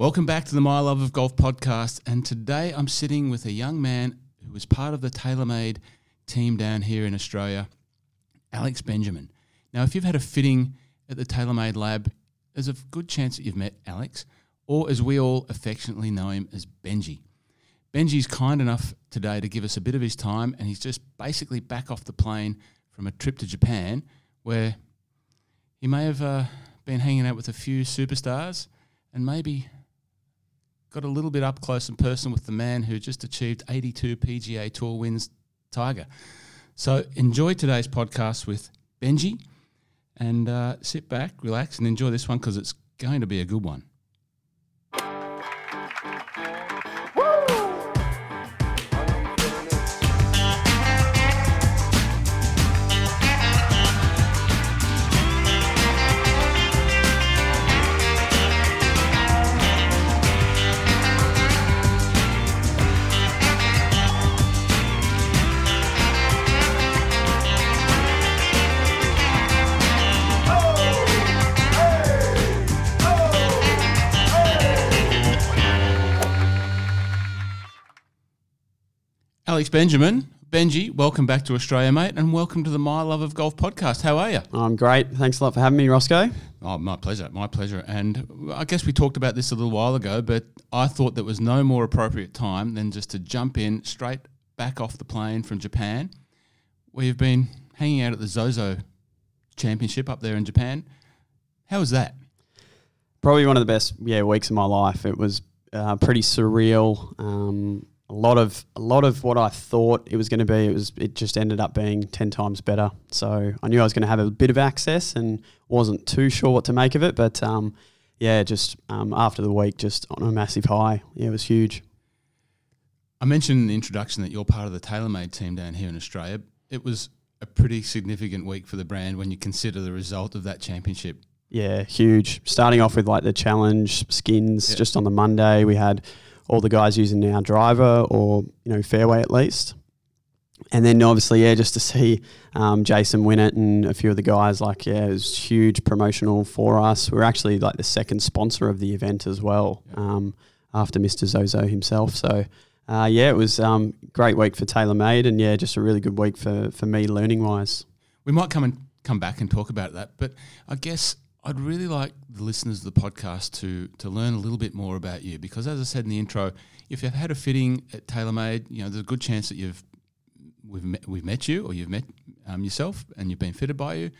Welcome back to the My Love of Golf podcast. And today I'm sitting with a young man who was part of the TaylorMade team down here in Australia, Alex Benjamin. Now, if you've had a fitting at the TaylorMade lab, there's a good chance that you've met Alex, or as we all affectionately know him as Benji. Benji's kind enough today to give us a bit of his time, and he's just basically back off the plane from a trip to Japan where he may have uh, been hanging out with a few superstars and maybe got a little bit up close and personal with the man who just achieved 82 PGA Tour wins, Tiger. So enjoy today's podcast with Benji and uh, sit back, relax, and enjoy this one because it's going to be a good one. Alex Benjamin. Benji, welcome back to Australia, mate, and welcome to the My Love of Golf podcast. How are you? I'm great. Thanks a lot for having me, Roscoe. Oh, my pleasure. My pleasure. And I guess we talked about this a little while ago, but I thought there was no more appropriate time than just to jump in straight back off the plane from Japan. We've been hanging out at the Zozo Championship up there in Japan. How was that? Probably one of the best yeah weeks of my life. It was uh, pretty surreal. Um, a lot of a lot of what I thought it was going to be, it was it just ended up being ten times better. So I knew I was going to have a bit of access, and wasn't too sure what to make of it. But um, yeah, just um, after the week, just on a massive high. Yeah, it was huge. I mentioned in the introduction that you're part of the TaylorMade team down here in Australia. It was a pretty significant week for the brand when you consider the result of that championship. Yeah, huge. Starting off with like the challenge skins, just on the Monday, we had all the guys using our driver or you know fairway at least. And then obviously, yeah, just to see um, Jason win it and a few of the guys, like, yeah, it was huge promotional for us. We're actually like the second sponsor of the event as well, um, after Mr. Zozo himself. So, uh, yeah, it was um, great week for TaylorMade, and yeah, just a really good week for for me learning wise. We might come and come back and talk about that, but I guess I'd really like the listeners of the podcast to to learn a little bit more about you because, as I said in the intro, if you've had a fitting at TaylorMade, you know there's a good chance that you've we've met, we've met you or you've met um, yourself and you've been fitted by you,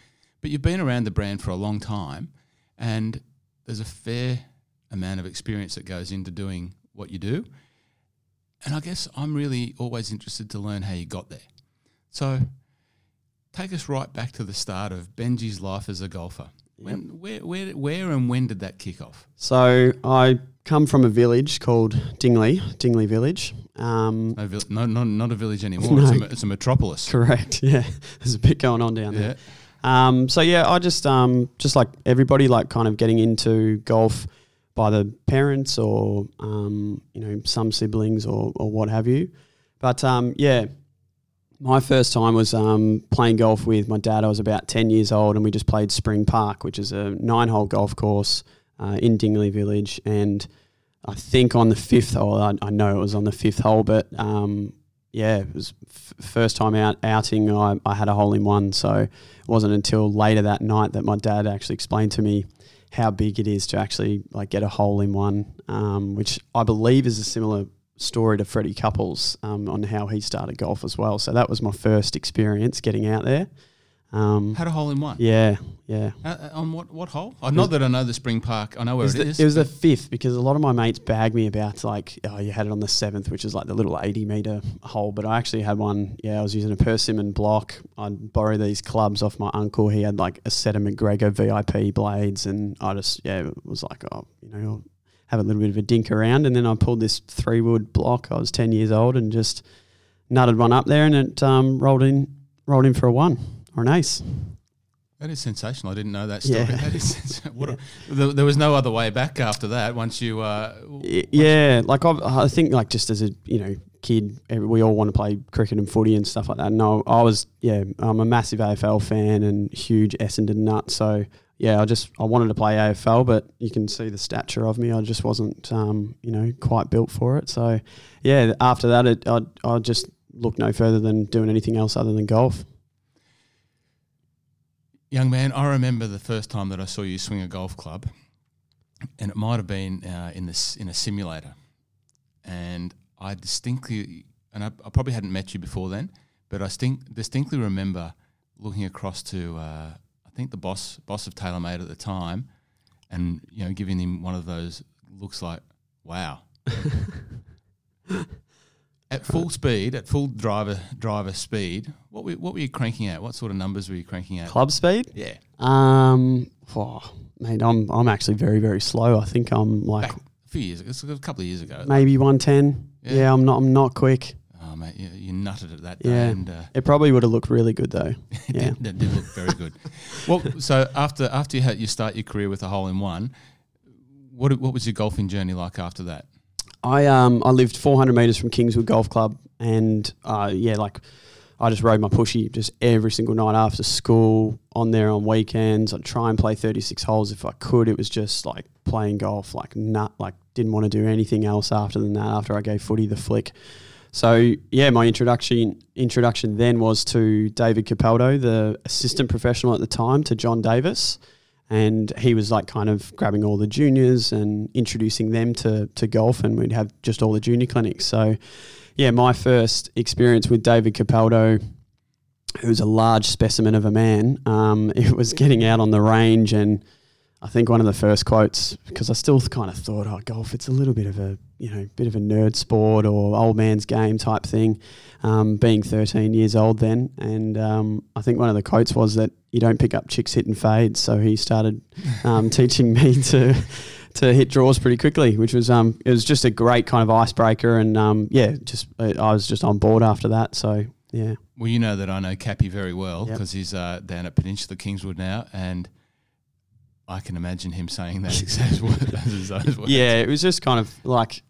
but you've been around the brand for a long time, and there's a fair amount of experience that goes into doing what you do. And I guess I'm really always interested to learn how you got there. So take us right back to the start of Benji's life as a golfer. When, where, where, where and when did that kick off? So I come from a village called Dingley, Dingley Village. Um, no, no, no, not a village anymore. No. It's, a, it's, a, metropolis. Correct. Yeah, there's a bit going on down there. Um, so yeah, I just um, just like everybody, like kind of getting into golf by the parents or um, you know some siblings or, or what have you. But um, yeah, my first time was um, playing golf with my dad. I was about 10 years old, and we just played Spring Park, which is a nine hole golf course uh, in Dingley Village. And I think on the fifth hole, I, I know it was on the fifth hole, but um, yeah, it was f- first time out outing. I, I had a hole in one, so it wasn't until later that night that my dad actually explained to me how big it is to actually like get a hole in one, um, which I believe is a similar story to Freddie Couples um, on how he started golf as well. So that was my first experience getting out there. Um, Had a hole in one. Yeah, yeah. Uh, uh on what what hole? Oh, not that I know the Spring Park. I know where it, it is. It was the fifth because a lot of my mates bagged me about like, oh, you had it on the seventh, which is like the little eighty meter hole. But I actually had one. Yeah, I was using a Persimmon block. I'd borrow these clubs off my uncle. He had like a set of MacGregor VIP blades, and I just yeah it was like, oh, you know, have a little bit of a dink around. And then I pulled this three wood block. I was 10 years old and just nutted one up there and it um, rolled in rolled in for a one or an ace. That is sensational. I didn't know that story. Yeah. That is what a, there, was no other way back after that. Once you, uh, once yeah, like I, I, think, like just as a you know kid, we all want to play cricket and footy and stuff like that. No, I was, yeah, I'm a massive AFL fan and huge Essendon nut. So yeah, I just I wanted to play AFL, but you can see the stature of me. I just wasn't, um, you know, quite built for it. So, yeah, after that, it, I I just looked no further than doing anything else other than golf. Young man, I remember the first time that I saw you swing a golf club, and it might have been uh, in this in a simulator, and I distinctly, and I, I, probably hadn't met you before then, but I stink, distinctly remember looking across to uh, think the boss boss of TaylorMade at the time, and you know giving him one of those looks like wow. at full speed, at full driver driver speed, what were, what were you cranking at? What sort of numbers were you cranking at? Club speed? Yeah. Um, oh, mate, I'm I'm actually very very slow. I think I'm like Back a few years ago, it's a couple of years ago. maybe 110. Yeah. Yeah, I'm not I'm not quick. Oh mate, you, you nutted it that day, Yeah. and uh, It probably would have looked really good though. it Yeah. did, that did look very good. well, so after after you had you start your career with a hole in one, what what was your golfing journey like after that? I um I lived 400 meters from Kingswood Golf Club, and uh yeah, like I just rode my pushy just every single night after school, on there on weekends. I'd try and play 36 holes if I could. It was just like playing golf, like nut, like didn't want to do anything else after than that. After I gave footy the flick. So yeah, my introduction introduction then was to David Capaldo, the assistant professional at the time, to John Davis, and he was like kind of grabbing all the juniors and introducing them to to golf, and we'd have just all the junior clinics. So yeah, my first experience with David Capaldo, who's a large specimen of a man, um, it was getting out on the range and. I think one of the first quotes, because I still kind of thought, oh, golf, it's a little bit of a, you know, bit of a nerd sport or old man's game type thing, um, being 13 years old then. And um, I think one of the quotes was that you don't pick up chicks hitting fades. So he started um, teaching me to to hit draws pretty quickly, which was um, it was just a great kind of icebreaker. And um, yeah, just uh, I was just on board after that. So yeah. Well, you know that I know Cappy very well Yep. because he's uh, down at Peninsula Kingswood now, and I can imagine him saying that exact. Yeah, it was just kind of like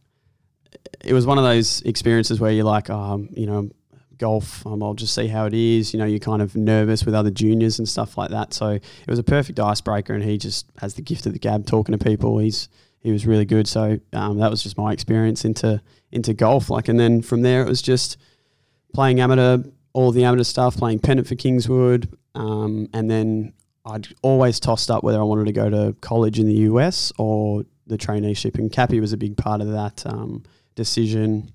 it was one of those experiences where you're like, um, you know, golf. Um, I'll just see how it is. You know, you're kind of nervous with other juniors and stuff like that. So it was a perfect icebreaker, and he just has the gift of the gab, talking to people. He's he was really good. So um, that was just my experience into into golf. Like, and then from there it was just playing amateur, all the amateur stuff, playing pennant for Kingswood, um, and then I'd always tossed up whether I wanted to go to college in the US or the traineeship, and Cappy was a big part of that um, decision.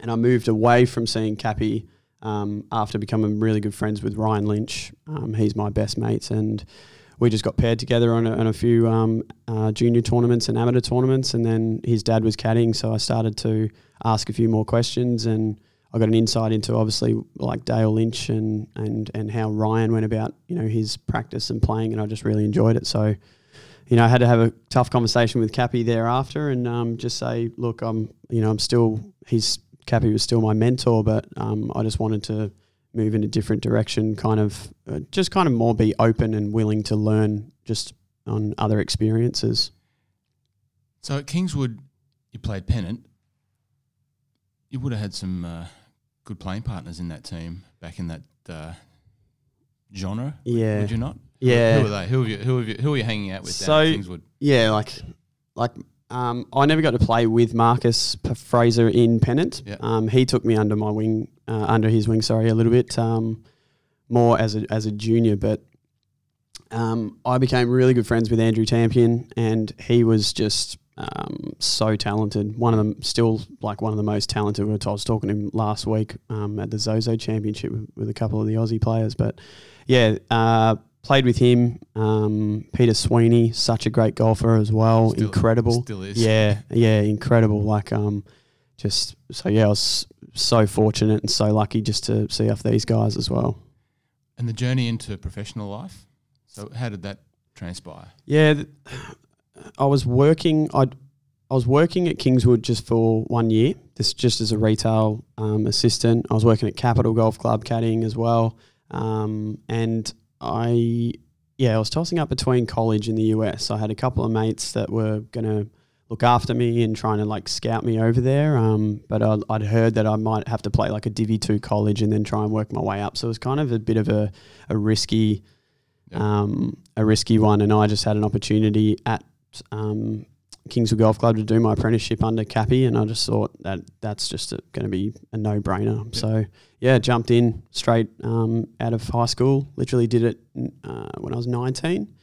And I moved away from seeing Cappy um, after becoming really good friends with Ryan Lynch. Um, he's my best mates, and we just got paired together on a, on a few um, uh, junior tournaments and amateur tournaments. And then his dad was caddying, so I started to ask a few more questions and. I got an insight into obviously like Dale Lynch and and and how Ryan went about you know his practice and playing, and I just really enjoyed it. So, you know, I had to have a tough conversation with Cappy thereafter, and um, just say, look, I'm you know I'm still he's Cappy was still my mentor, but um, I just wanted to move in a different direction, kind of uh, just kind of more be open and willing to learn just on other experiences. So at Kingswood, you played pennant. You would have had some uh, good playing partners in that team back in that uh, genre. Yeah, Would you not? yeah. Who are they? Who have you? Who have you? Who are you hanging out with So-? Yeah, like like um, I never got to play with Marcus Fraser in pennant. Yeah. Um, he took me under my wing, uh, under his wing. Sorry, a little bit um, more as a as a junior, but um, I became really good friends with Andrew Tampion, and he was just um, so talented. One of them, still like one of the most talented. I was talking to him last week um, at the Zozo Championship with, with a couple of the Aussie players, but yeah, uh, played with him. Um, Peter Sweeney, such a great golfer as well, Still- incredible. Still is. Yeah, yeah, incredible. Like, um, just so yeah, I was so fortunate and so lucky just to see off these guys as well. And the journey into professional life. So how did that transpire? Yeah, I was working. I I was working at Kingswood just for one year. This just as a retail um, assistant. I was working at Capital Golf Club caddying as well, um, and I yeah I was tossing up between college and the US. I had a couple of mates that were gonna look after me and trying to like scout me over there. Um, but I'd, I'd heard that I might have to play like a Divi two college and then try and work my way up. So it was kind of a bit of a, a risky um, a risky one, and I just had an opportunity at um, Kingswood Golf Club to do my apprenticeship under Cappy, and I just thought that that's just going to be a no brainer. So yeah, jumped in straight um, out of high school. Literally did it uh, when I was nineteen,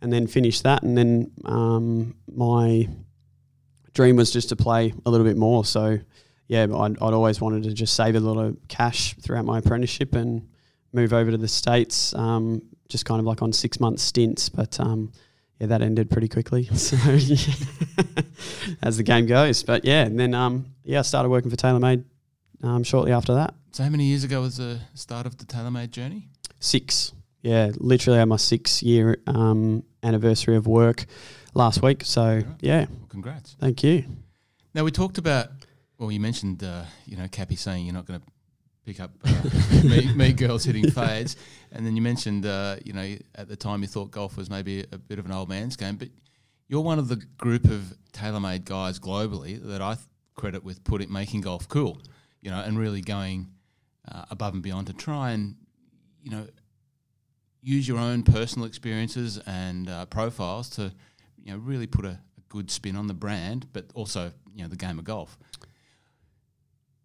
and then finished that, and then um, my dream was just to play a little bit more. So yeah, I'd, I'd always wanted to just save a lot of cash throughout my apprenticeship and move over to the states, um, just kind of like on six month stints, but. Yeah, that ended pretty quickly. So yeah, as the game goes, but yeah, and then um, yeah, I started working for TaylorMade um, shortly after that. So how many years ago was the start of the TaylorMade journey? Six. Yeah, literally had my six year um, anniversary of work last week. So right. yeah, well, congrats. Thank you. Now we talked about. Well, you mentioned uh, you know Cappy saying you're not going to pick up uh, me, me, girls hitting fades. And then you mentioned, uh, you know, at the time you thought golf was maybe a bit of an old man's game, but you're one of the group of TaylorMade guys globally that I th- credit with putting making golf cool, you know, and really going uh, above and beyond to try and, you know, use your own personal experiences and uh, profiles to, you know, really put a, a good spin on the brand, but also, you know, the game of golf.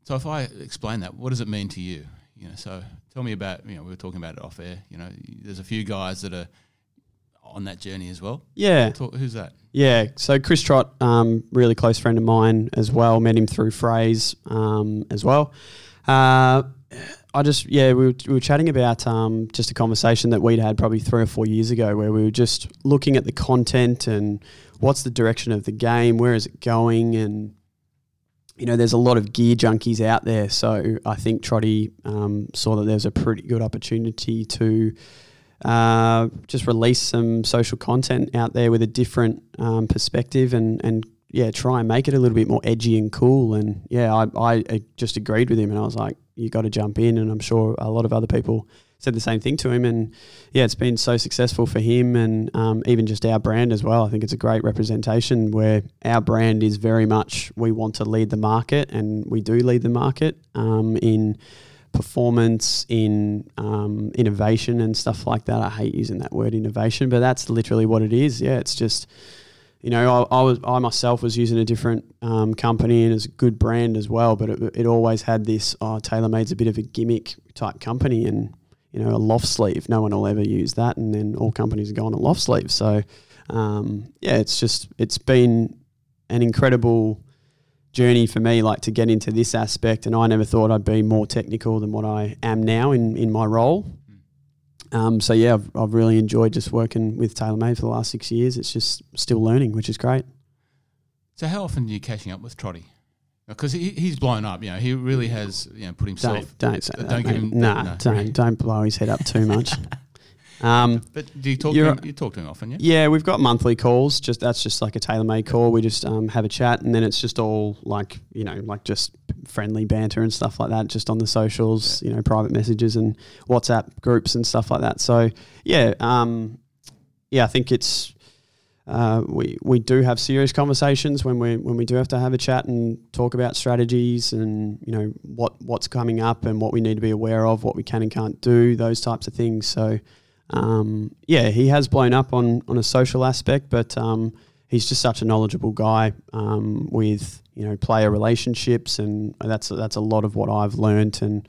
So if I explain that, what does it mean to you? You know, so tell me about. You know, we were talking about it off air. You know, there's a few guys that are on that journey as well. Yeah. Talk, who's that? Yeah. So Chris Trott, um, really close friend of mine as well. Met him through Phrase um, as well. Uh, I just yeah we were, we were chatting about um, just a conversation that we'd had probably three or four years ago where we were just looking at the content and what's the direction of the game, where is it going, and you know, there's a lot of gear junkies out there. So I think Trotty um, saw that there's a pretty good opportunity to uh, just release some social content out there with a different um, perspective and, and yeah, try and make it a little bit more edgy and cool. And yeah, I, I just agreed with him and I was like, you got to jump in. And I'm sure a lot of other people said the same thing to him. And yeah, it's been so successful for him and um, even just our brand as well. I think it's a great representation where our brand is very much we want to lead the market and we do lead the market um, in performance, in um, innovation and stuff like that. I hate using that word innovation, but that's literally what it is. Yeah, it's just you know, I, I, was I myself was using a different um, company and it's a good brand as well, but it, it always had this oh, TaylorMade's a bit of a gimmick type company, and you know, a loft sleeve. No one will ever use that, and then all companies are going to loft sleeves. So, um, yeah, it's just it's been an incredible journey for me, like to get into this aspect. And I never thought I'd be more technical than what I am now in in my role. Um, so yeah, I've, I've really enjoyed just working with TaylorMade for the last six years. It's just still learning, which is great. So how often are you catching up with Trotty? Because he, he's blown up. You know, he really has you know put himself. Don't don't say that. Don't give him. Nah, no, don't don't blow his head up too much. Um, but do you talk? To him, you talk to him often, yeah? Yeah, we've got monthly calls. Just that's just like a TaylorMade call. We just um, have a chat, and then it's just all like you know, like just friendly banter and stuff like that, just on the socials, yeah. you know, private messages and WhatsApp groups and stuff like that. So yeah, um, yeah, I think it's uh, we we do have serious conversations when we when we do have to have a chat and talk about strategies and you know what what's coming up and what we need to be aware of, what we can and can't do, those types of things. So um, yeah, he has blown up on on a social aspect, but um, he's just such a knowledgeable guy um, with you know player relationships, and that's that's a lot of what I've learned and.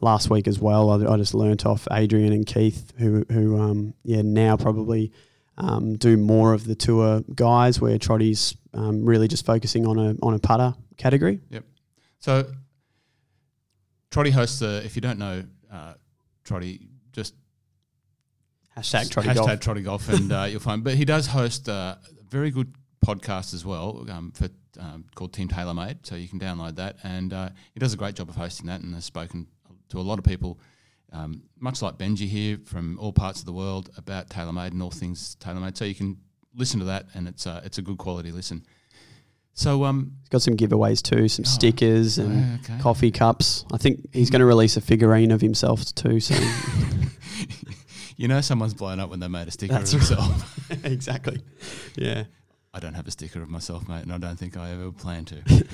Last week as well, I, I just learnt off Adrian and Keith, who who um, yeah now probably um, do more of the tour guys where Trotty's um, really just focusing on a on a putter category. Yep. So Trotty hosts a, if you don't know uh, Trotty, just hashtag Trotty hashtag Golf. Trotty Golf and uh, you'll find. But he does host a very good podcast as well um, for um, called Team TaylorMade, so you can download that. And uh, he does a great job of hosting that and has spoken to a lot of people um, much like Benji here from all parts of the world about TaylorMade and all things TaylorMade. So you can listen to that, and it's uh, it's a good quality listen. So um, he's got some giveaways too, some oh, stickers and okay. coffee cups. I think he's going to release a figurine of himself too. So you know, someone's blown up when they made a sticker That's of himself. exactly. Yeah. I don't have a sticker of myself, mate, and I don't think I ever plan to.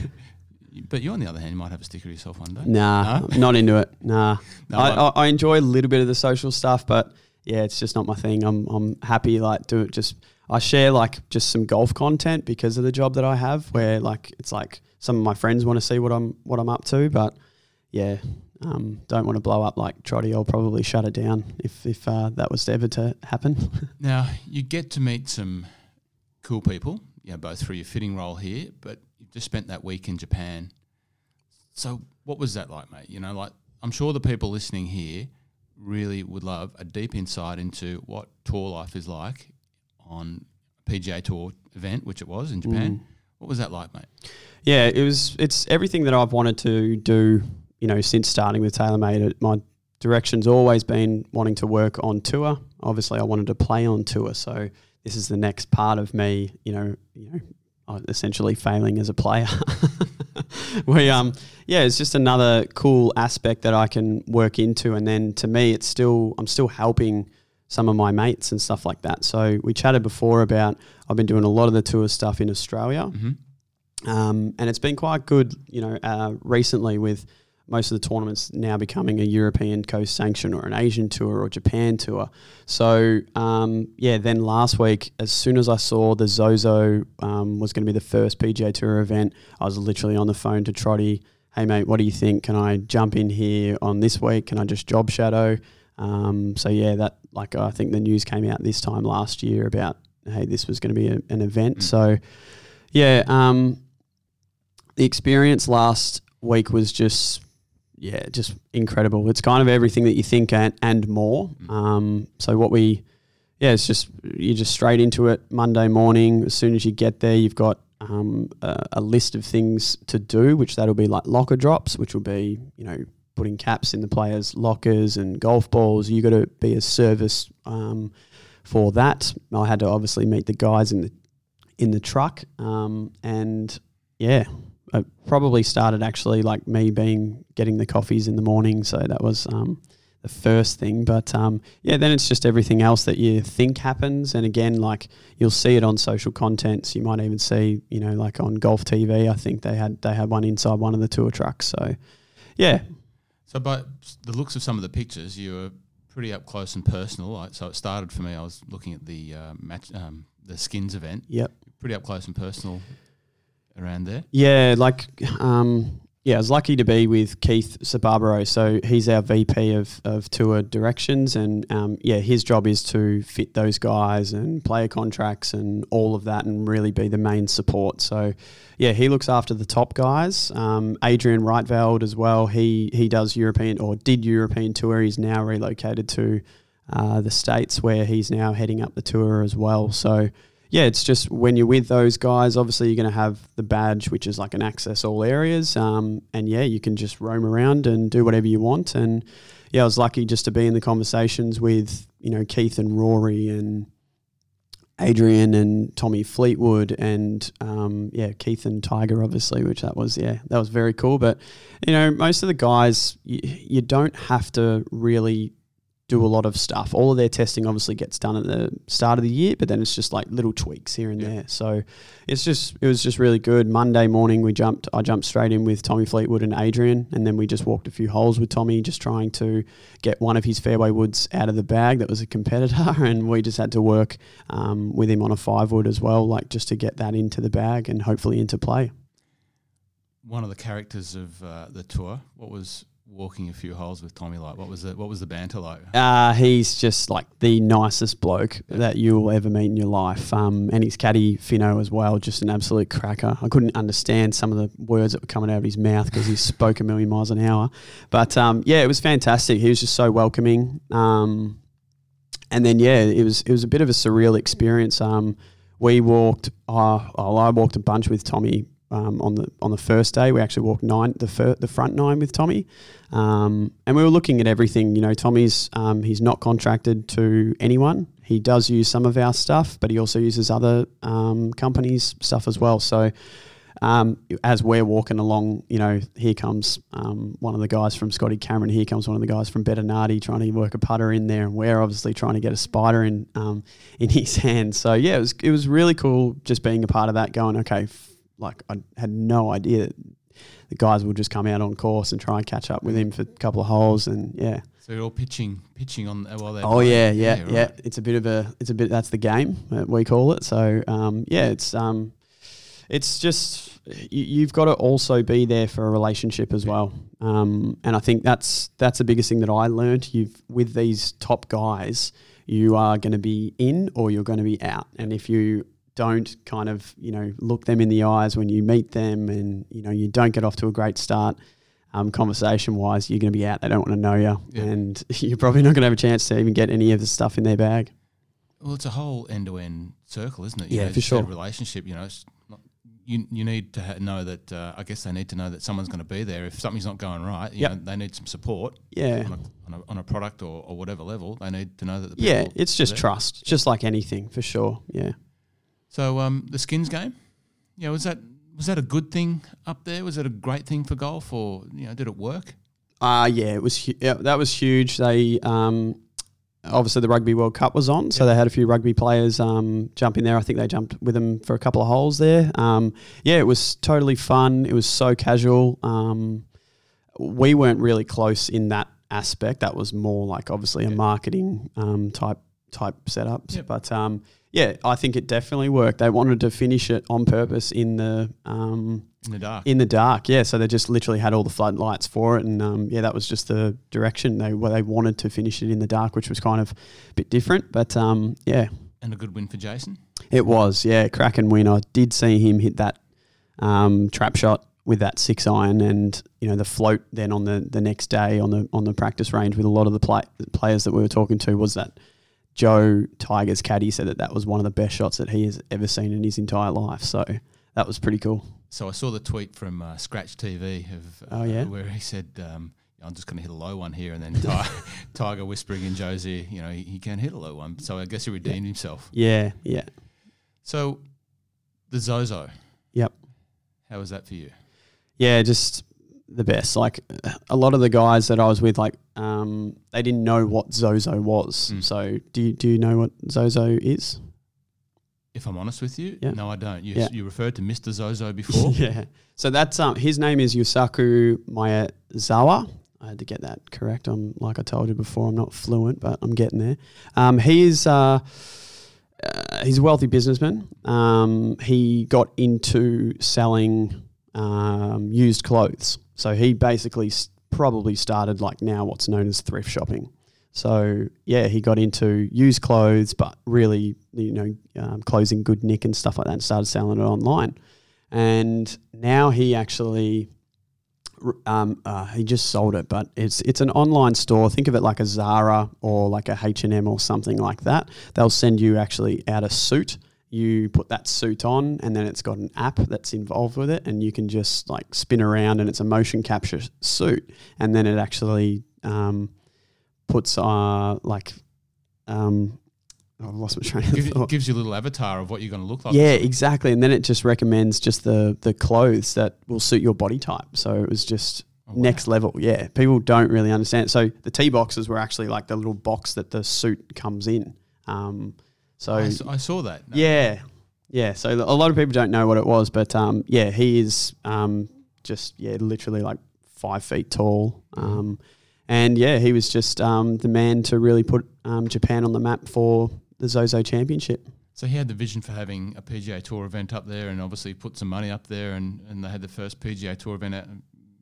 But you, on the other hand, might have a sticker yourself one day. Nah, no? not into it. Nah, no, I, I, I, enjoy a little bit of the social stuff, but yeah, it's just not my thing. I'm I'm happy like do it just I share like just some golf content because of the job that I have where like it's like some of my friends want to see what I'm what I'm up to, but yeah, um, don't want to blow up like Trotty. I'll probably shut it down if if uh, that was ever to happen. now you get to meet some cool people, you know, both through your fitting role here, but just spent that week in Japan. So what was that like, mate? You know, like I'm sure the people listening here really would love a deep insight into what tour life is like on a PGA Tour event, which it was in Japan. Mm. What was that like, mate? Yeah, it was. It's everything that I've wanted to do. You know, since starting with TaylorMade, my direction's always been wanting to work on tour. Obviously, I wanted to play on tour, so this is the next part of me. You know, you know, essentially failing as a player. we um yeah, it's just another cool aspect that I can work into, and then to me, it's still I'm still helping some of my mates and stuff like that. So we chatted before about I've been doing a lot of the tour stuff in Australia, mm-hmm. um, and it's been quite good. You know, uh, recently with most of the tournaments now becoming a European coast sanction or an Asian tour or Japan tour. So um, yeah, then last week, as soon as I saw the Zozo um, was going to be the first PGA Tour event, I was literally on the phone to Trotty. Hey mate, what do you think? Can I jump in here on this week? Can I just job shadow? Um, so yeah, that like I think the news came out this time last year about hey this was going to be a, an event. Mm. So yeah, um, the experience last week was just yeah just incredible. It's kind of everything that you think and, and more. Mm. Um, so what we yeah, it's just you're just straight into it Monday morning. As soon as you get there, you've got um, a, a, list of things to do, which that'll be like locker drops, which will be you know putting caps in the players' lockers and golf balls. You got to be a service um, for that. I had to obviously meet the guys in the in the truck, um, and yeah, it probably started actually like me being getting the coffees in the morning. So that was um, the first thing. But um, yeah, then it's just everything else that you think happens. And again, like you'll see it on social contents. You might even see, you know, like on Golf TV. I think they had they had one inside one of the tour trucks. So yeah, so, by the looks of some of the pictures, you were pretty up close and personal. So it started for me. I was looking at the uh, match, um, the skins event. Yep. Pretty up close and personal around there. Yeah, like um, yeah, I was lucky to be with Keith Sbarbaro. So he's our VP of, of tour directions. And um, yeah, his job is to fit those guys and player contracts and all of that and really be the main support. So yeah, he looks after the top guys. Um, Adrian Rietveld as well. He, he does European or did European tour. He's now relocated to uh, the States where he's now heading up the tour as well. So yeah, it's just when you're with those guys, obviously you're going to have the badge, which is like an access all areas. Um, and yeah, you can just roam around and do whatever you want. And yeah, I was lucky just to be in the conversations with, you know, Keith and Rory and Adrian and Tommy Fleetwood and um, yeah, Keith and Tiger, obviously, which that was, yeah, that was very cool. But, you know, most of the guys, you, you don't have to really do a lot of stuff. All of their testing obviously gets done at the start of the year, but then it's just like little tweaks here and yeah. there. So it's just it was just really good. Monday morning we jumped I jumped straight in with Tommy Fleetwood and Adrian and then we just walked a few holes with Tommy just trying to get one of his fairway woods out of the bag that was a competitor and we just had to work um, with him on a five wood as well like just to get that into the bag and hopefully into play. One of the characters of uh, the tour, what was walking a few holes with Tommy like? What was the what was the banter like? Uh, he's just like the nicest bloke that you will ever meet in your life. Um, and his caddy Finno as well, just an absolute cracker. I couldn't understand some of the words that were coming out of his mouth because he spoke a million miles an hour. But um, yeah, it was fantastic. He was just so welcoming. Um, and then yeah, it was it was a bit of a surreal experience. Um, we walked. Uh, oh, I walked a bunch with Tommy um, on the on the first day. We actually walked nine the fir- the front nine with Tommy, um, and we were looking at everything. You know, Tommy's um, he's not contracted to anyone. He does use some of our stuff, but he also uses other um, companies' stuff as well. So. Um, as we're walking along, you know, here comes um, one of the guys from Scotty Cameron. Here comes one of the guys from Bettinardi trying to work a putter in there, and we're obviously trying to get a spider in in his hand. So yeah, it was it was really cool just being a part of that. Going, okay, like I had no idea that the guys would just come out on course and try and catch up with him for a couple of holes, and yeah, So you're all pitching, pitching on uh, while they're. Oh playing. yeah, yeah, yeah. right. It's a bit of a, it's a bit. That's the game uh, we call it. So um, yeah, it's um, it's just you, you've got to also be there for a relationship as well. Um, and I think that's that's the biggest thing that I learned. You've with these top guys, you are going to be in or you're going to be out. And if you don't kind of you know look them in the eyes when you meet them, and you know you don't get off to a great start. Um, conversation wise, you're going to be out. They don't want to know you, Yeah. and you're probably not going to have a chance to even get any of the stuff in their bag. Well, it's a whole end-to-end circle, isn't it? Yeah, know, for it's a sure. Relationship, you know, it's not, you you need to ha- know that. Uh, I guess they need to know that someone's going to be there if something's not going right. You Yep. know, they need some support Yeah, on a, on a, on a product or, or whatever level. They need to know that. The yeah. It's just trust, just like anything, for sure. Yeah. So um, the skins game, yeah, was that was that a good thing up there? Was it a great thing for golf, or you know, did it work? Uh yeah, it was hu- yeah, that was huge. They um, obviously the Rugby World Cup was on, so they had a few rugby players um, jump in there. I think they jumped with them for a couple of holes there. Um, yeah, it was totally fun. It was so casual. Um, we weren't really close in that aspect. That was more like obviously a marketing um, type type setups. Yep. But um, yeah, I think it definitely worked. They wanted to finish it on purpose in the um, In the dark, in the dark, yeah. So they just literally had all the floodlights for it, and um, yeah, that was just the direction they well, they wanted to finish it in the dark, which was kind of a bit different. But um, yeah, and a good win for Jason. it was yeah, cracking win. I did see him hit that um, trap shot with that six iron, and you know the float. Then on the, the next day on the on the practice range with a lot of the play, players that we were talking to was that Joe Tiger's caddy said that that was one of the best shots that he has ever seen in his entire life. So that was pretty cool. So I saw the tweet from uh, Scratch TV of uh, Oh, yeah? where he said, um, "I'm just going to hit a low one here," and then Ti- Tiger whispering in Joe's ear, "You know, he, he can hit a low one." So I guess he redeemed himself. Yeah, yeah, So the Zozo, yep. how was that for you? Yeah, just the best. Like a lot of the guys that I was with, like um, they didn't know what Zozo was. Mm. So do you, do you know what Zozo is? If I'm honest with you, Yeah. no, I don't. You, Yeah. you referred to Mr. Zozo before. yeah. So that's um his name is Yusaku Maezawa. I had to get that correct. I'm like I told you before, I'm not fluent, but I'm getting there. Um, he is uh, uh, he's a wealthy businessman. Um, he got into selling um, used clothes. So he basically probably started like now what's known as thrift shopping. So yeah, he got into used clothes, but really, you know, um, clothes in good nick and stuff like that, and started selling it online. And now he actually, um, uh, he just sold it, but it's it's an online store. Think of it like a Zara or like a H and M or something like that. They'll send you actually out a suit. You put that suit on, and then it's got an app that's involved with it, and you can just like spin around, and it's a motion capture suit, and then it actually um, puts uh like um, I've lost my train of Give, thought. gives you a little avatar of what you're going to look like. Yeah, exactly. And then it just recommends just the the clothes that will suit your body type. So it was just Oh, wow. next level. Yeah, people don't really understand. So the T boxes were actually like the little box that the suit comes in. Um, so I saw that. No. yeah, yeah. So a lot of people don't know what it was, but um, yeah, he is um, just yeah, literally like five feet tall. Um, and yeah, he was just um, the man to really put um, Japan on the map for the Zozo Championship. So he had the vision for having a PGA Tour event up there, and obviously put some money up there, and, and they had the first PGA Tour event out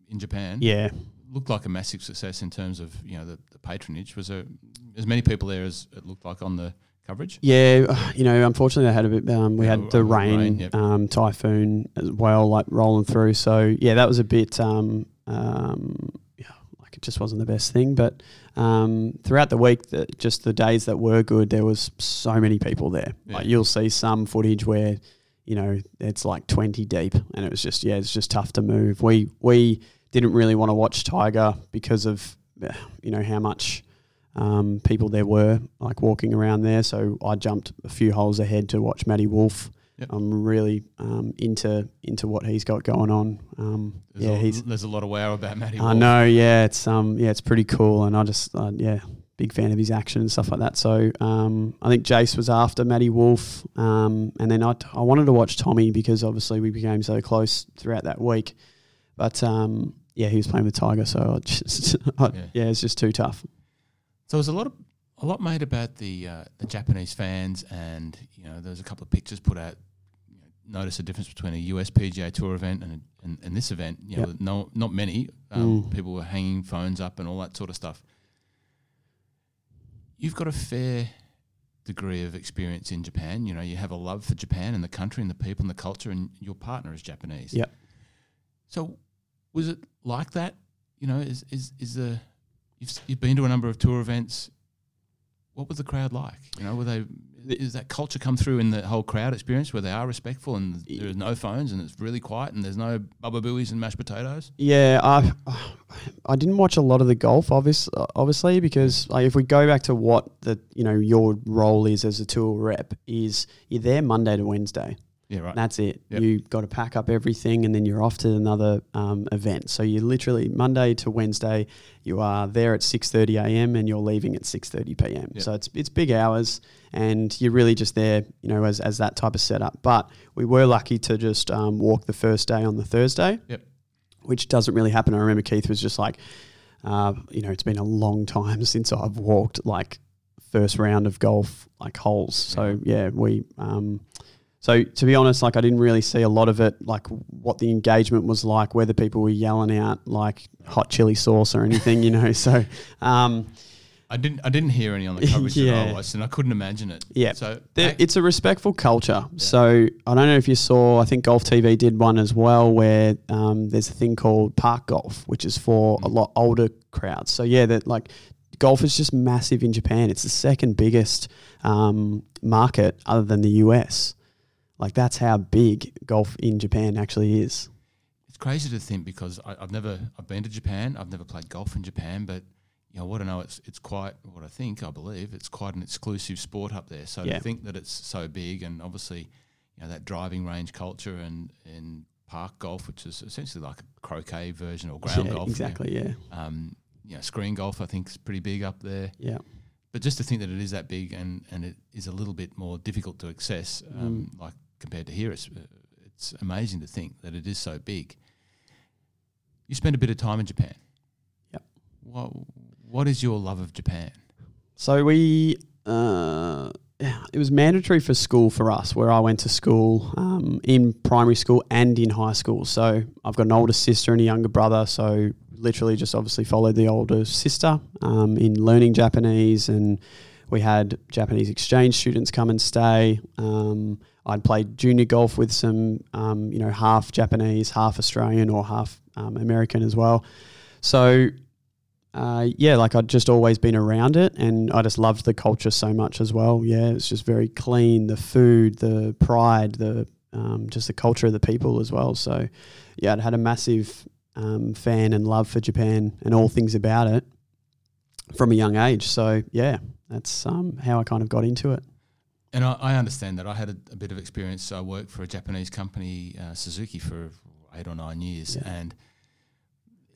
in Japan. Yeah, looked like a massive success in terms of you know the, the patronage. Was there as many people there as it looked like on the coverage? Yeah, you know, unfortunately, they had a bit. Um, we had the rain, rain, yep. um, typhoon as well, like rolling through. So yeah, that was a bit. Um, um, yeah, like it just wasn't the best thing. But um, throughout the week, the, just the days that were good, there was so many people there. Yeah. Like you'll see some footage where, you know, it's like twenty deep, and it was just yeah, it's just tough to move. We we didn't really want to watch Tiger because of, you know, how much um, people there were like walking around there. So I jumped a few holes ahead to watch Matty Wolff. Yep. I'm really um, into into what he's got going on. Um, There's yeah, a, he's. there's a lot of wow about Matty. I Wolff. know. Yeah, it's um, yeah, it's pretty cool, and I just uh, yeah, big fan of his action and stuff like that. So um, I think Jace was after Matty Wolff, um, and then I I wanted to watch Tommy because obviously we became so close throughout that week, but um, yeah, he was playing with Tiger, so I just I, Yeah. yeah, it's just too tough. So there's a lot of a lot made about the uh, the Japanese fans, and you know, there's a couple of pictures put out. You know, notice the difference between a US PGA Tour event and and, and this event. You know, Yep. no, not many um, Mm. people were hanging phones up and all that sort of stuff. You've got a fair degree of experience in Japan. You know, you have a love for Japan and the country and the people and the culture, and your partner is Japanese. Yep. So, was it like that? You know, is is is the you've you've been to a number of tour events. What was the crowd like? You know, were they is that culture come through in the whole crowd experience where they are respectful and there's no phones and it's really quiet and there's no bubba booies and mashed potatoes? Yeah, I I didn't watch a lot of the golf, obvious, obviously, because like if we go back to what the you know your role is as a tour rep is you're there Monday to Wednesday. Yeah, right. That's it. Yep. You got to pack up everything, and then you're off to another um, event. So you literally Monday to Wednesday, you are there at six thirty a.m. and you're leaving at six thirty p.m. Yep. So it's it's big hours, and you're really just there, you know, as as that type of setup. But we were lucky to just um, walk the first day on the Thursday. Yep. Which doesn't really happen. I remember Keith was just like, uh, you know, it's been a long time since I've walked like first round of golf like holes. So yeah, we. Um, so to be honest, like I didn't really see a lot of it, like what the engagement was like, whether people were yelling out like hot chili sauce or anything, you know. So um, I didn't I didn't hear any on the coverage that I watched and I couldn't imagine it. Yeah. So there, it's a respectful culture. So I don't know if you saw, I think Golf TV did one as well, where um, there's a thing called park golf, which is for a lot older crowds. So yeah, that like golf is just massive in Japan. It's the second biggest um, market other than the US. Like that's how big golf in Japan actually is. it's crazy to think because I, I've never I've been to Japan. I've never played golf in Japan, but you know what I know it's it's quite what I think I believe it's quite an exclusive sport up there. So Yeah. to think that it's so big and obviously you know that driving range culture and and park golf, which is essentially like a croquet version or ground yeah, golf. you know, exactly. Yeah, Um, you know, screen golf I think is pretty big up there. yeah, But just to think that it is that big and, and it is a little bit more difficult to access, um, Mm. like compared to here, it's uh, it's amazing to think that it is so big. You spent a bit of time in Japan. Yep. What What is your love of Japan? So we, uh, it was mandatory for school for us, where I went to school um, in primary school and in high school. So I've got an older sister and a younger brother. So literally just obviously followed the older sister um, in learning Japanese, and we had Japanese exchange students come and stay. Um, I'd played junior golf with some, um, you know, half Japanese, half Australian, or half um, American as well. So uh, yeah, like I'd just always been around it, and I just loved the culture so much as well. Yeah, it's just very clean, the food, the pride, the um, just the culture of the people as well. So yeah, I'd had a massive um, fan and love for Japan and all things about it from a young age. So yeah, that's um, how I kind of got into it. And I, I understand that. I had a, a bit of experience. I worked for a Japanese company, uh, Suzuki, for eight or nine years, Yeah. and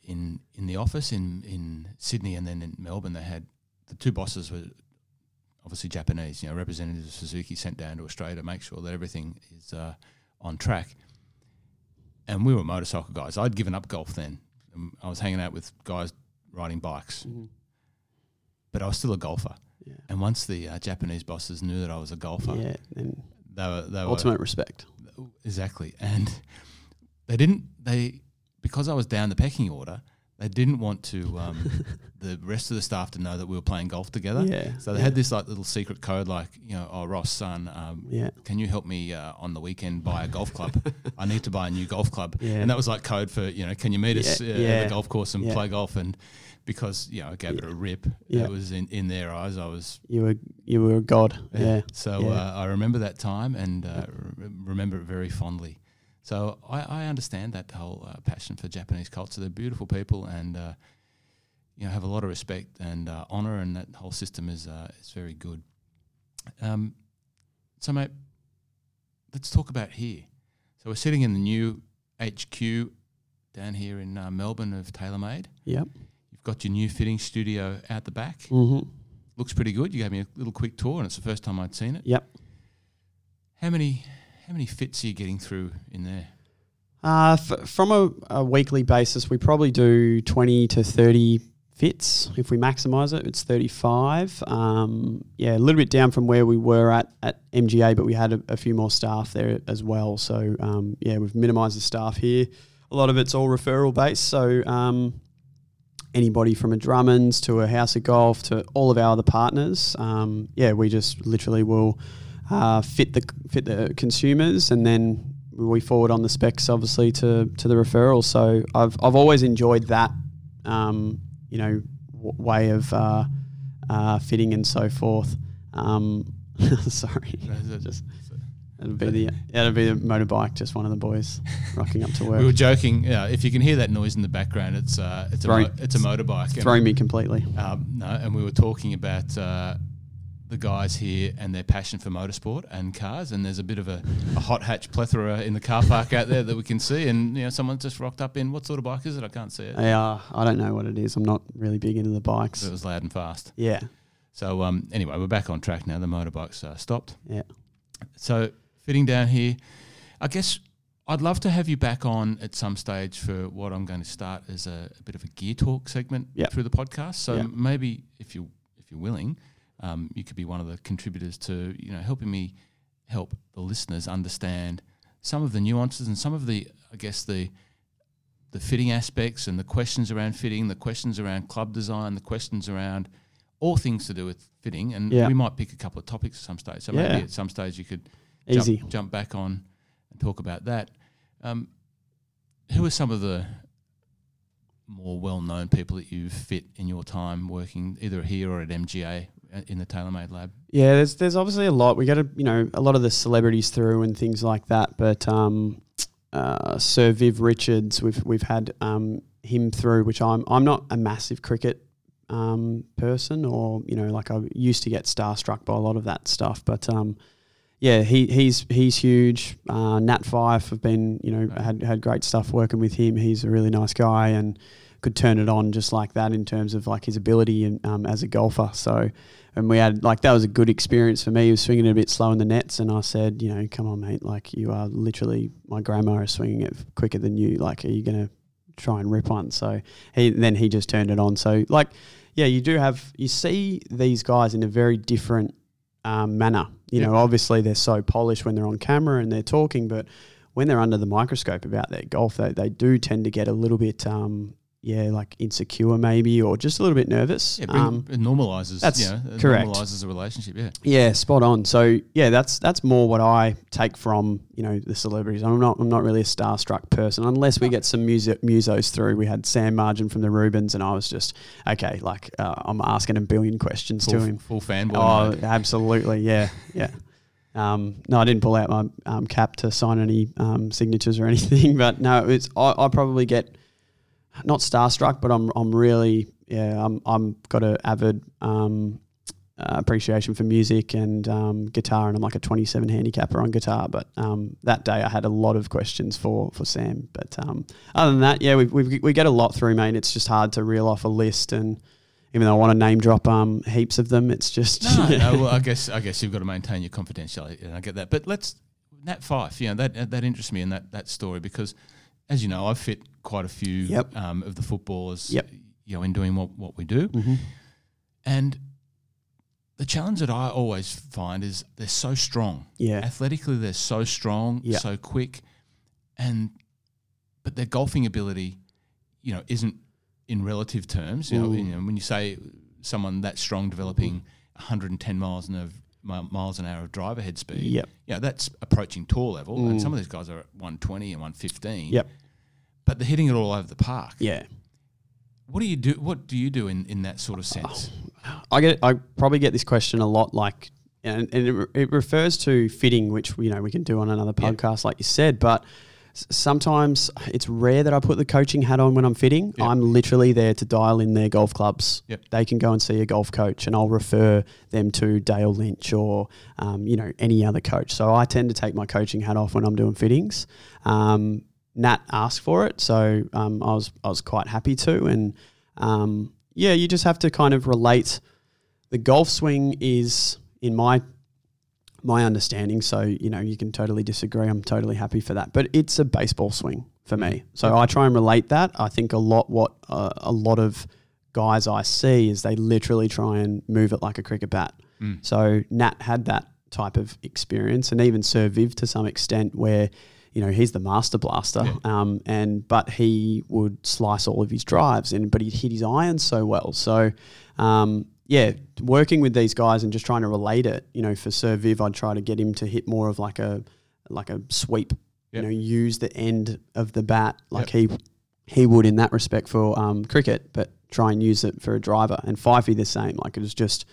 in in the office in in Sydney and then in Melbourne, they had the two bosses were obviously Japanese. You know, representatives of Suzuki sent down to Australia to make sure that everything is uh, on track. And we were motorcycle guys. I'd given up golf then. I was hanging out with guys riding bikes, but I was still a golfer. Yeah. And once the uh, Japanese bosses knew that I was a golfer, Yeah, and they were they were ultimate respect. exactly, and they didn't they because I was down the pecking order. They didn't want to um, the rest of the staff to know that we were playing golf together. Yeah, So they yeah. had this like little secret code, like you know, oh Ross, son, um, Yeah. can you help me uh, on the weekend buy a golf club? I need to buy a new golf club, Yeah. and that was like code for you know, can you meet us uh, at the golf course and play golf? And because you know, I gave it a rip, Yeah. it was in, in their eyes, I was You were you were a god. Yeah. so Yeah. Uh, I remember that time and uh, re- remember it very fondly. So I, I understand that whole uh, passion for Japanese culture. They're beautiful people and uh, you know have a lot of respect and uh, honor, and that whole system is uh, is very good. Um, so mate, let's talk about here. So we're sitting in the new HQ down here in uh, Melbourne of TaylorMade. Yep. You've got your new fitting studio out the back. Mm-hmm. Looks pretty good. You gave me a little quick tour, and it's the first time I'd seen it. Yep. How many how many fits are you getting through in there? Uh, f- from a, a weekly basis, we probably do 20 to 30 fits if we maximise it. It's 35. Um, yeah, a little bit down from where we were at at MGA, but we had a, a few more staff there as well. So um, yeah, we've minimised the staff here. A lot of it's all referral based. So um, anybody from a Drummonds to a House of Golf to all of our other partners, um, yeah, we just literally will uh, fit the fit the consumers and then we forward on the specs obviously to to the referral. So I've I've always enjoyed that um, you know w- way of uh, uh, fitting and so forth. Um, sorry, just it'll be the it'll be the motorbike. Just one of the boys rocking up to work. we were joking. Yeah, if you can hear that noise in the background, it's uh, it's a mo- it's a motorbike. Throwing me completely. Um, no, and we were talking about. Uh, the guys here and their passion for motorsport and cars. And there's a bit of a, a, hot hatch plethora in the car park out there that we can see. And you know, someone just rocked up in what sort of bike is it? I can't see it. Yeah, I don't know what it is. I'm not really big into the bikes. It was loud and fast. Yeah. So um, anyway, we're back on track now. The motorbikes uh, stopped. Yeah. So fitting down here, I guess I'd love to have you back on at some stage for what I'm going to start as a, a bit of a gear talk segment yep. through the podcast. So yep. maybe if you if you're willing, um, you could be one of the contributors to you know helping me help the listeners understand some of the nuances and some of the I guess the the fitting aspects and the questions around fitting, the questions around club design, the questions around all things to do with fitting, and yeah. we might pick a couple of topics at some stage. So yeah. maybe at some stage you could Easy. Jump, jump back on and talk about that. Um, who are some of the more well-known people that you've fit in your time working either here or at MGA uh, in the TaylorMade lab? Yeah, there's there's obviously a lot. We get a you know a lot of the celebrities through and things like that. But um, uh, Sir Viv Richards, we've we've had um, him through, which I'm I'm not a massive cricket um, person, or you know like I used to get starstruck by a lot of that stuff, but um, yeah, he he's he's huge. Uh, Nat Fyfe have been you know had had great stuff working with him. He's a really nice guy and could turn it on just like that in terms of like his ability and um, as a golfer. So, and we had like that was a good experience for me. He was swinging it a bit slow in the nets, and I said, you know, come on, mate, like you are literally my grandma is swinging it quicker than you. Like, are you gonna try and rip one? So he then he just turned it on. So like, yeah, you do have you see these guys in a very different um, manner. You yep. know, obviously they're so polished when they're on camera and they're talking, but when they're under the microscope about their golf, they, they do tend to get a little bit um, yeah, like insecure maybe, or just a little bit nervous. Yeah, um, it normalizes. That's you know, it correct. Normalizes a relationship. Yeah. Yeah, spot on. So yeah, that's that's more what I take from you know the celebrities. I'm not I'm not really a starstruck person unless we get some muso- musos through. We had Sam Margin from the Rubens, and I was just okay. Like uh, I'm asking a billion questions full, to him. Full fanboy. Oh, mode. absolutely. Yeah, yeah. Um, no, I didn't pull out my um, cap to sign any um, signatures or anything, but no, it's I, I probably get not starstruck, but I'm I'm really yeah I'm I'm got an avid um, uh, appreciation for music and um, guitar, and I'm like a 27 handicapper on guitar. But um, that day I had a lot of questions for for Sam. But um, other than that, yeah, we we we get a lot through, mate. It's just hard to reel off a list and. Even though I want to name drop um, heaps of them, it's just no, no. Well, I guess I guess you've got to maintain your confidentiality, and I get that. But let's Nat Fyfe, you know that that interests me in that that story because as you know, I've fit quite a few yep. um, of the footballers, yep. you know, in doing what, what we do. Mm-hmm. And the challenge that I always find is they're so strong. Yeah. Athletically, they're so strong, yep. so quick, and but their golfing ability, you know, isn't in relative terms. You know, you know, when you say someone that strong developing mm. 110 miles an hour miles an hour of driver head speed. Yep. Yeah, that's approaching tour level, mm. and some of these guys are at 120 and 115. Yep. But they're hitting it all over the park. Yeah. What do you do? What do you do in, in that sort of sense? I get. I probably get this question a lot. Like, and, and it, it refers to fitting, which you know we can do on another podcast, yep. like you said. But sometimes it's rare that I put the coaching hat on when I'm fitting. Yep. I'm literally there to dial in their golf clubs. Yep. They can go and see a golf coach, and I'll refer them to Dale Lynch or um, you know any other coach. So I tend to take my coaching hat off when I'm doing fittings. Um, Nat asked for it, so um, I was I was quite happy to, and um, yeah, you just have to kind of relate. The golf swing is, in my my understanding. So, you know, you can totally disagree. I'm totally happy for that. But it's a baseball swing for me. So I try and relate that. I think a lot what uh, a lot of guys I see is they literally try and move it like a cricket bat. Mm. So Nat had that type of experience, and even Sir Viv to some extent, where you know he's the master blaster, Yeah. um, and but he would slice all of his drives, and but he'd hit his irons so well. So um, yeah, working with these guys and just trying to relate it. You know, for Sir Viv, I'd try to get him to hit more of like a like a sweep. Yep. You know, use the end of the bat like he he would in that respect for um, cricket, but try and use it for a driver. And Fifey the same. Like it was just,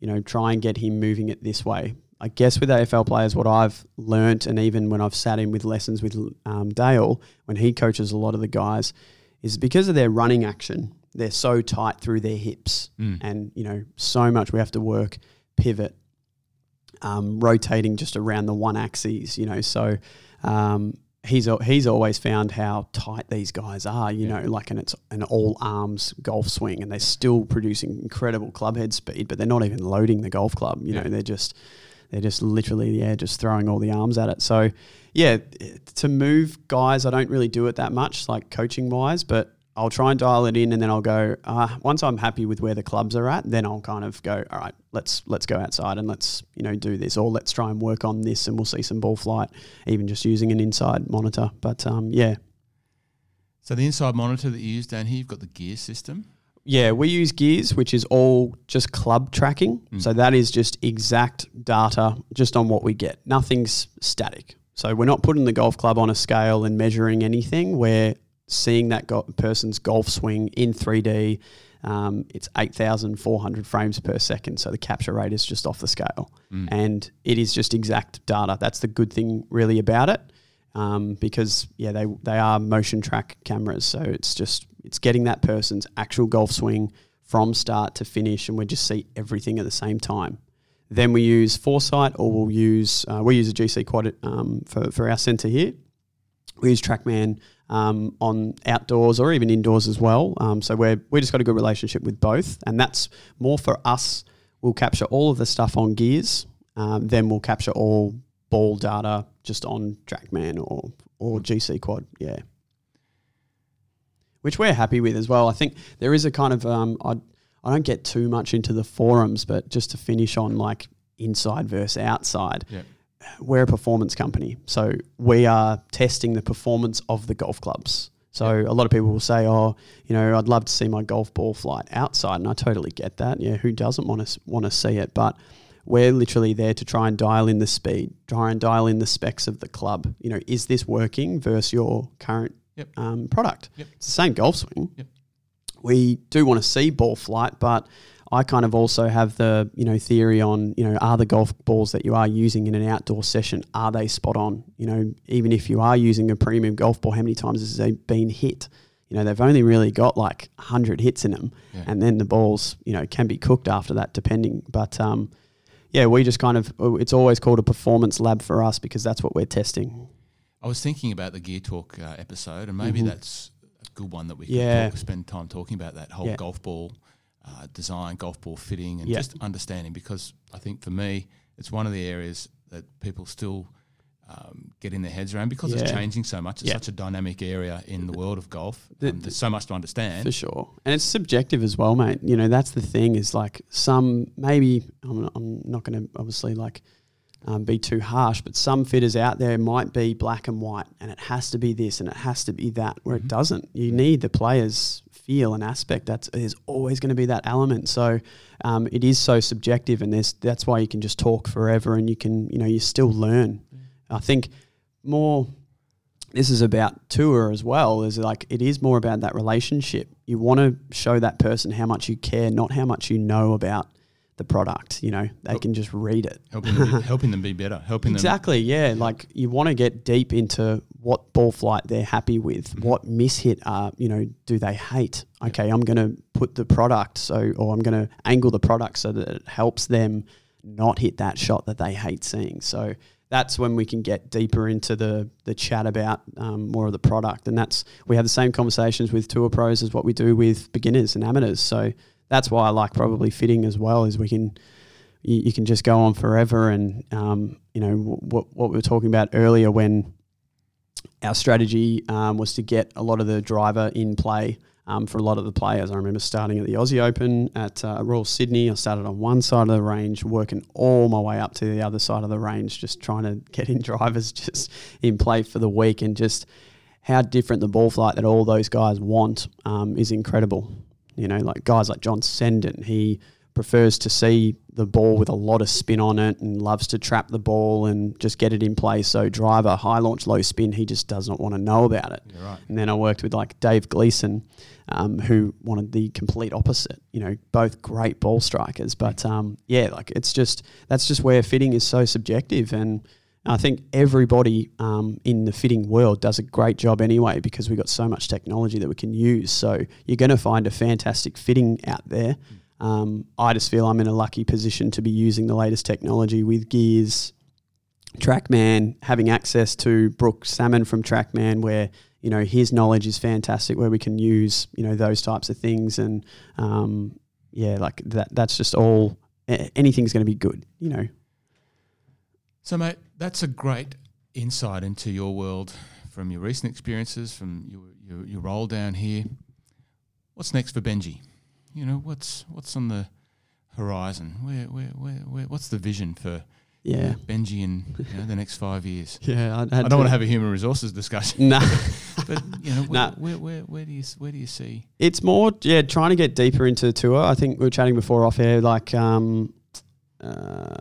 you know, try and get him moving it this way. I guess with AFL players, what I've learnt, and even when I've sat in with lessons with um, Dale, when he coaches a lot of the guys, is because of their running action, they're so tight through their hips, Mm. and you know, so much we have to work, pivot, um, rotating just around the one axis. You know, so um, he's he's always found how tight these guys are. You Yeah. know, like and it's an all arms golf swing, and they're still producing incredible club head speed, but they're not even loading the golf club. You Yeah. know, they're just they're just literally yeah, just throwing all the arms at it. So yeah, to move guys, I don't really do it that much, like coaching wise, but. I'll try and dial it in, and then I'll go. Uh, once I'm happy with where the clubs are at, then I'll kind of go. All right, let's let's go outside and let's you know do this, or let's try and work on this, and we'll see some ball flight, even just using an inside monitor. But um, yeah, So the inside monitor that you use down here, you've got the gear system. Yeah, we use Gears, which is all just club tracking. Mm. So that is just exact data just on what we get. Nothing's static. So we're not putting the golf club on a scale and measuring anything. We're seeing that go- person's golf swing in 3D. Um, it's 8,400 frames per second. So the capture rate is just off the scale. Mm. And it is just exact data. That's the good thing, really, about it. Um, because yeah, they they are motion track cameras, so it's just it's getting that person's actual golf swing from start to finish, and we just see everything at the same time. Then we use Foresight, or we'll use uh, we use a GC Quad um, for for our centre here. We use TrackMan um, on outdoors or even indoors as well. Um, so we're we just got a good relationship with both, and that's more for us. We'll capture all of the stuff on gears, um, then we'll capture all ball data just on TrackMan or or GC Quad. Yeah, which we're happy with as well. I think there is a kind of um, I I don't get too much into the forums, but just to finish on like inside versus outside. Yeah. We're a performance company, so we are testing the performance of the golf clubs. So a lot of people will say, "Oh, you know, I'd love to see my golf ball flight outside," and I totally get that. Yeah, who doesn't want to want to see it? But we're literally there to try and dial in the speed, try and dial in the specs of the club. You know, is this working versus your current Yep. um, product? Yep. It's the same golf swing. We do want to see ball flight, but I kind of also have the you know theory on you know are the golf balls that you are using in an outdoor session are they spot on? You know, even if you are using a premium golf ball, how many times has they been hit? You know, they've only really got like hundred hits in them, Yeah. and then the balls you know can be cooked after that, depending. But um, yeah, we just kind of it's always called a performance lab for us because that's what we're testing. I was thinking about the Gear Talk uh, episode, and maybe Mhm. that's a good one that we can Yeah. talk, spend time talking about that whole Yeah. golf ball uh, design, golf ball fitting, and Yeah. just understanding. Because I think for me, it's one of the areas that people still um, get in their heads around because it's changing so much. It's Yeah. such a dynamic area in the world of golf. The- there's so much to understand. For sure. And it's subjective as well, mate. You know, that's the thing is like some, maybe, I'm I'm not going to obviously like um, be too harsh, but some fitters out there might be black and white and it has to be this and it has to be that, where Mhm. it doesn't. You need the player's feel and aspect. That's there's always going to be that element. So um, it is so subjective, and there's that's why you can just talk forever, and you can you know you still learn. I think more this is about tour as well is like it is more about that relationship you want to show that person how much you care not how much you know about the product you know they Well- can just read it helping them be, helping them be better, helping them. exactly yeah like you want to get deep into what ball flight they're happy with Mhm. what mishit are you know do they hate okay i'm going to put the product so or i'm going to angle the product so that it helps them not hit that shot that they hate seeing so that's when we can get deeper into the the chat about um, more of the product and that's we have the same conversations with tour pros as what we do with beginners and amateurs so that's why i like probably fitting as well is we can you, you can just go on forever. And um, you know what what we were talking about earlier when our strategy um, was to get a lot of the driver in play um, for a lot of the players. I remember starting at the Aussie Open at uh, Royal Sydney. I started on one side of the range, working all my way up to the other side of the range, just trying to get in drivers just in play for the week, and just how different the ball flight that all those guys want um, is incredible. You know, like guys like John Senden, he prefers to see the ball with a lot of spin on it and loves to trap the ball and just get it in place. So driver, high launch, low spin, he just does not want to know about it. Right. And then I worked with like Dave Gleeson, um, who wanted the complete opposite. You know, both great ball strikers, but um, yeah, like it's just that's just where fitting is so subjective and. I think everybody um, in the fitting world does a great job anyway because we've got so much technology that we can use. So you're going to find a fantastic fitting out there. Um, I just feel I'm in a lucky position to be using the latest technology with gears, TrackMan, having access to Brooke Salmon from TrackMan, where you know his knowledge is fantastic, where we can use you know those types of things, and um, yeah, like that. That's just all. Anything's going to be good, you know. So, mate, that's a great insight into your world from your recent experiences, from your, your, your role down here. What's next for Benji? you know, what's what's on the horizon? Where where where, where what's the vision for yeah Benji in you know, the next five years? Yeah, I, I don't want to have a human resources discussion. No, but you know, where, nah. where, where, where do you where do you see? It's more yeah, trying to get deeper into the tour. I think we were chatting before off air, like. Um, uh,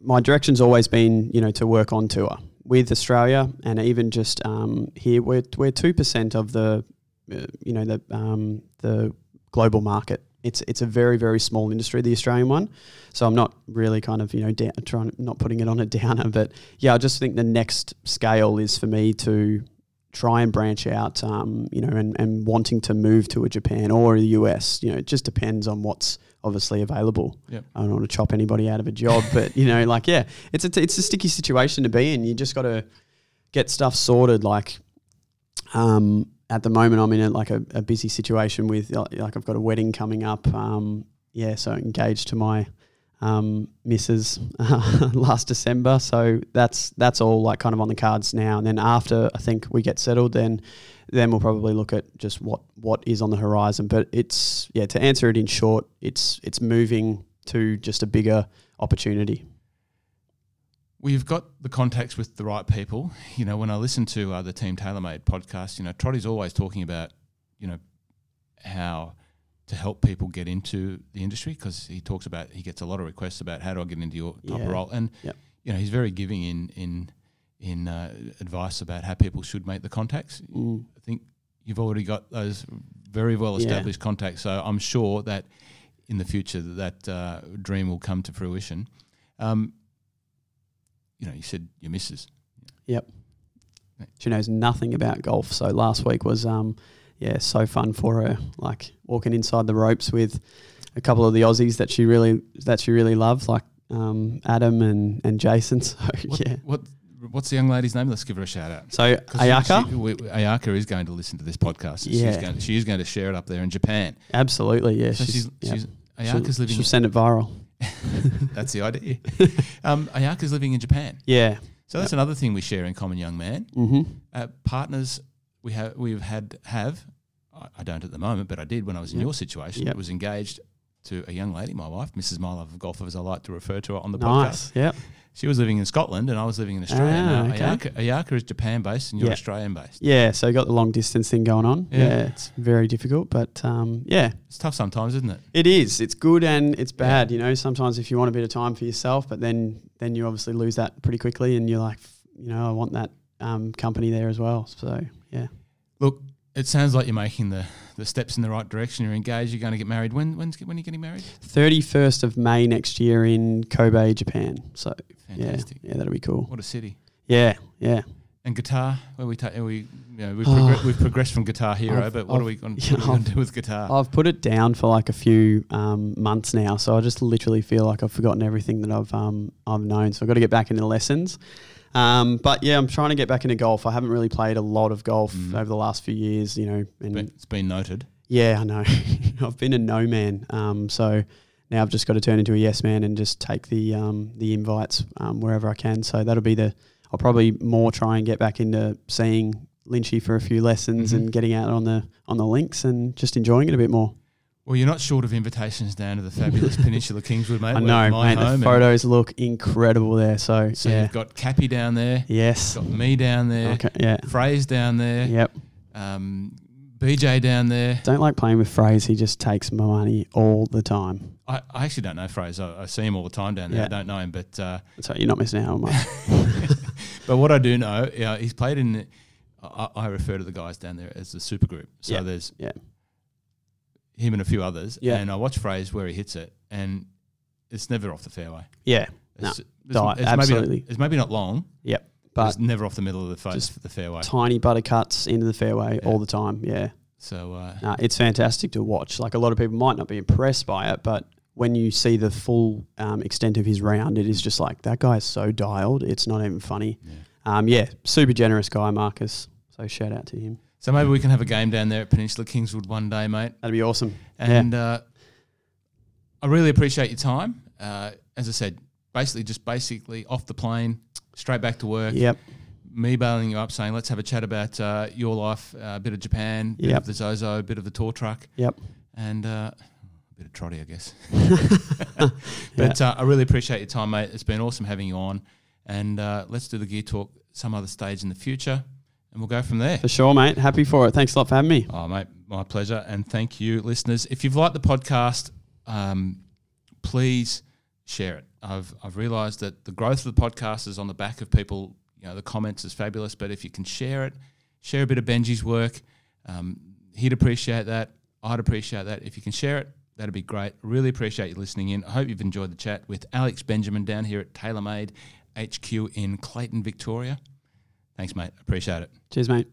my direction's always been, you know, to work on tour with Australia, and even just um, here, we're we're two percent of the, uh, you know, the um, the global market. It's it's a very very small industry, the Australian one. So I'm not really kind of you know da- trying not putting it on a downer, but yeah, I just think the next scale is for me to try and branch out, um, you know, and, and wanting to move to a Japan or the US. You know, it just depends on what's obviously available. Yep. I don't want to chop anybody out of a job, but you know, like yeah, it's a t- it's a sticky situation to be in. You just got to get stuff sorted. Like, um, at the moment I'm in a, like a, a, busy situation with like I've got a wedding coming up. Um, yeah, so engaged to my um, missus uh, last December. So that's that's all like kind of on the cards now. And then after I think we get settled, then then we'll probably look at just what what is on the horizon. But it's yeah to answer it in short, it's it's moving to just a bigger opportunity we've got the contacts with the right people. You know, when I listen to uh, the Team TaylorMade podcast, you know, Trotty's always talking about, you know, how to help people get into the industry because he talks about he gets a lot of requests about how do I get into your type yeah. of role, and yep. you know, he's very giving in in in uh, advice about how people should make the contacts. Mm. I think you've already got those very well established yeah. contacts, so I'm sure that in the future that uh, dream will come to fruition. Um, you know, you said your missus. Yep. She knows nothing about golf. So last week was, um, yeah, so fun for her. Like walking inside the ropes with a couple of the Aussies that she really that she really loves, like um, Adam and and Jason. So what, yeah. What what's the young lady's name? Let's give her a shout out. So Ayaka, she, we, Ayaka is going to listen to this podcast. Yeah. She's going, to, she's going to share it up there in Japan. Absolutely, yeah. So she's, she's, yeah. she's Ayaka's she'll, living. She'll send it viral. that's the idea. Um, Ayaka's living in Japan. Yeah. So that's yep. another thing we share in common, young man. Mm-hmm. Uh, partners we have we've had have I, don't at the moment, but I did when I was in yep. your situation. Yep. was engaged to a young lady, my wife, Mrs. My Love of Golf, as I like to refer to her on the nice. podcast. Yep. She was living in Scotland and I was living in Australia. Ah, okay. Ayaka, Ayaka, is Japan based and you're Australian based. Yeah, so you got the long distance thing going on. Yeah, yeah it's very difficult, but um, yeah. It's tough sometimes, isn't it? It is. It's good and it's bad. You know, sometimes if you want a bit of time for yourself, but then then you obviously lose that pretty quickly and you're like, you know, I want that um, company there as well. So, yeah. Look, it sounds like you're making the, the steps in the right direction. You're engaged. You're going to get married. When when's when are you getting married? Thirty first of May next year in Kobe, Japan. So Fantastic. yeah, yeah, that'll be cool. What a city. Yeah, yeah. And guitar, where we ta- we you know we've, oh, we've progressed from Guitar Hero, I've, but what I've, are we going to do with guitar? I've put it down for like a few um, months now, so I just literally feel like I've forgotten everything that I've um, I've known. So I've got to get back into lessons. Um, but yeah, I'm trying to get back into golf. I haven't really played a lot of golf mm. over the last few years, you know. And it's been noted. Yeah, I know. I've been a no man. Um, so now I've just got to turn into a yes man and just take the um, the invites um, wherever I can. So that'll be the. I'll probably more try and get back into seeing Lynchy for a few lessons Mhm. and getting out on the on the links and just enjoying it a bit more. Well, you're not short of invitations down to the fabulous Peninsula Kingswood, mate. I know, my mate. The photos look incredible there. So, So yeah, you've got Cappy down there, yes, got me down there, okay, yeah, Fraze down there, yep. um, BJ down there. Don't like playing with Fraze. He just takes my money all the time. I, I actually don't know Fraze. I, I see him all the time down there. Yeah. I don't know him, but uh, So you're not missing out on much. but what I do know, yeah, he's played in. The, I, I refer to the guys down there as the super group. So Yeah, there's yeah. Him and a few others. Yeah. And I watch Fraze where he hits it, and it's never off the fairway. yeah, It's, No, it's, it's Maybe absolutely. not, it's maybe not long, yep. but it's never off the middle of the, fa- just the fairway. tiny butter cuts into the fairway Yeah. all the time. Yeah, So uh, no, it's fantastic to watch. Like a lot of people might not be impressed by it, but when you see the full um, extent of his round, it is just like that guy is so dialed. It's not even funny. yeah. Um, yeah, super generous guy, Marcus. So shout out to him. So maybe we can have a game down there at Peninsula Kingswood one day, mate. That'd be awesome. And uh, I really appreciate your time. Uh, as I said, basically just basically off the plane, straight back to work. Yep. Me bailing you up, saying let's have a chat about uh, your life, uh, a bit of Japan, bit Yep. of the Zozo, a bit of the tour truck, Yep. and uh, a bit of trotty, I guess. but uh, I really appreciate your time, mate. It's been awesome having you on, and uh, let's do the gear talk some other stage in the future, and we'll go from there. For sure, mate. Happy for it. Thanks a lot for having me. Oh, mate, my pleasure. And thank you, listeners. If you've liked the podcast, um, please share it. I've, I've realized that the growth of the podcast is on the back of people, you know, the comments is fabulous. But if you can share it, share a bit of Benji's work, um, he'd appreciate that. I'd appreciate that. If you can share it, that'd be great. Really appreciate you listening in. I hope you've enjoyed the chat with Alex Benjamin down here at TaylorMade HQ in Clayton, Victoria. Thanks, mate. Appreciate it. Cheers, mate.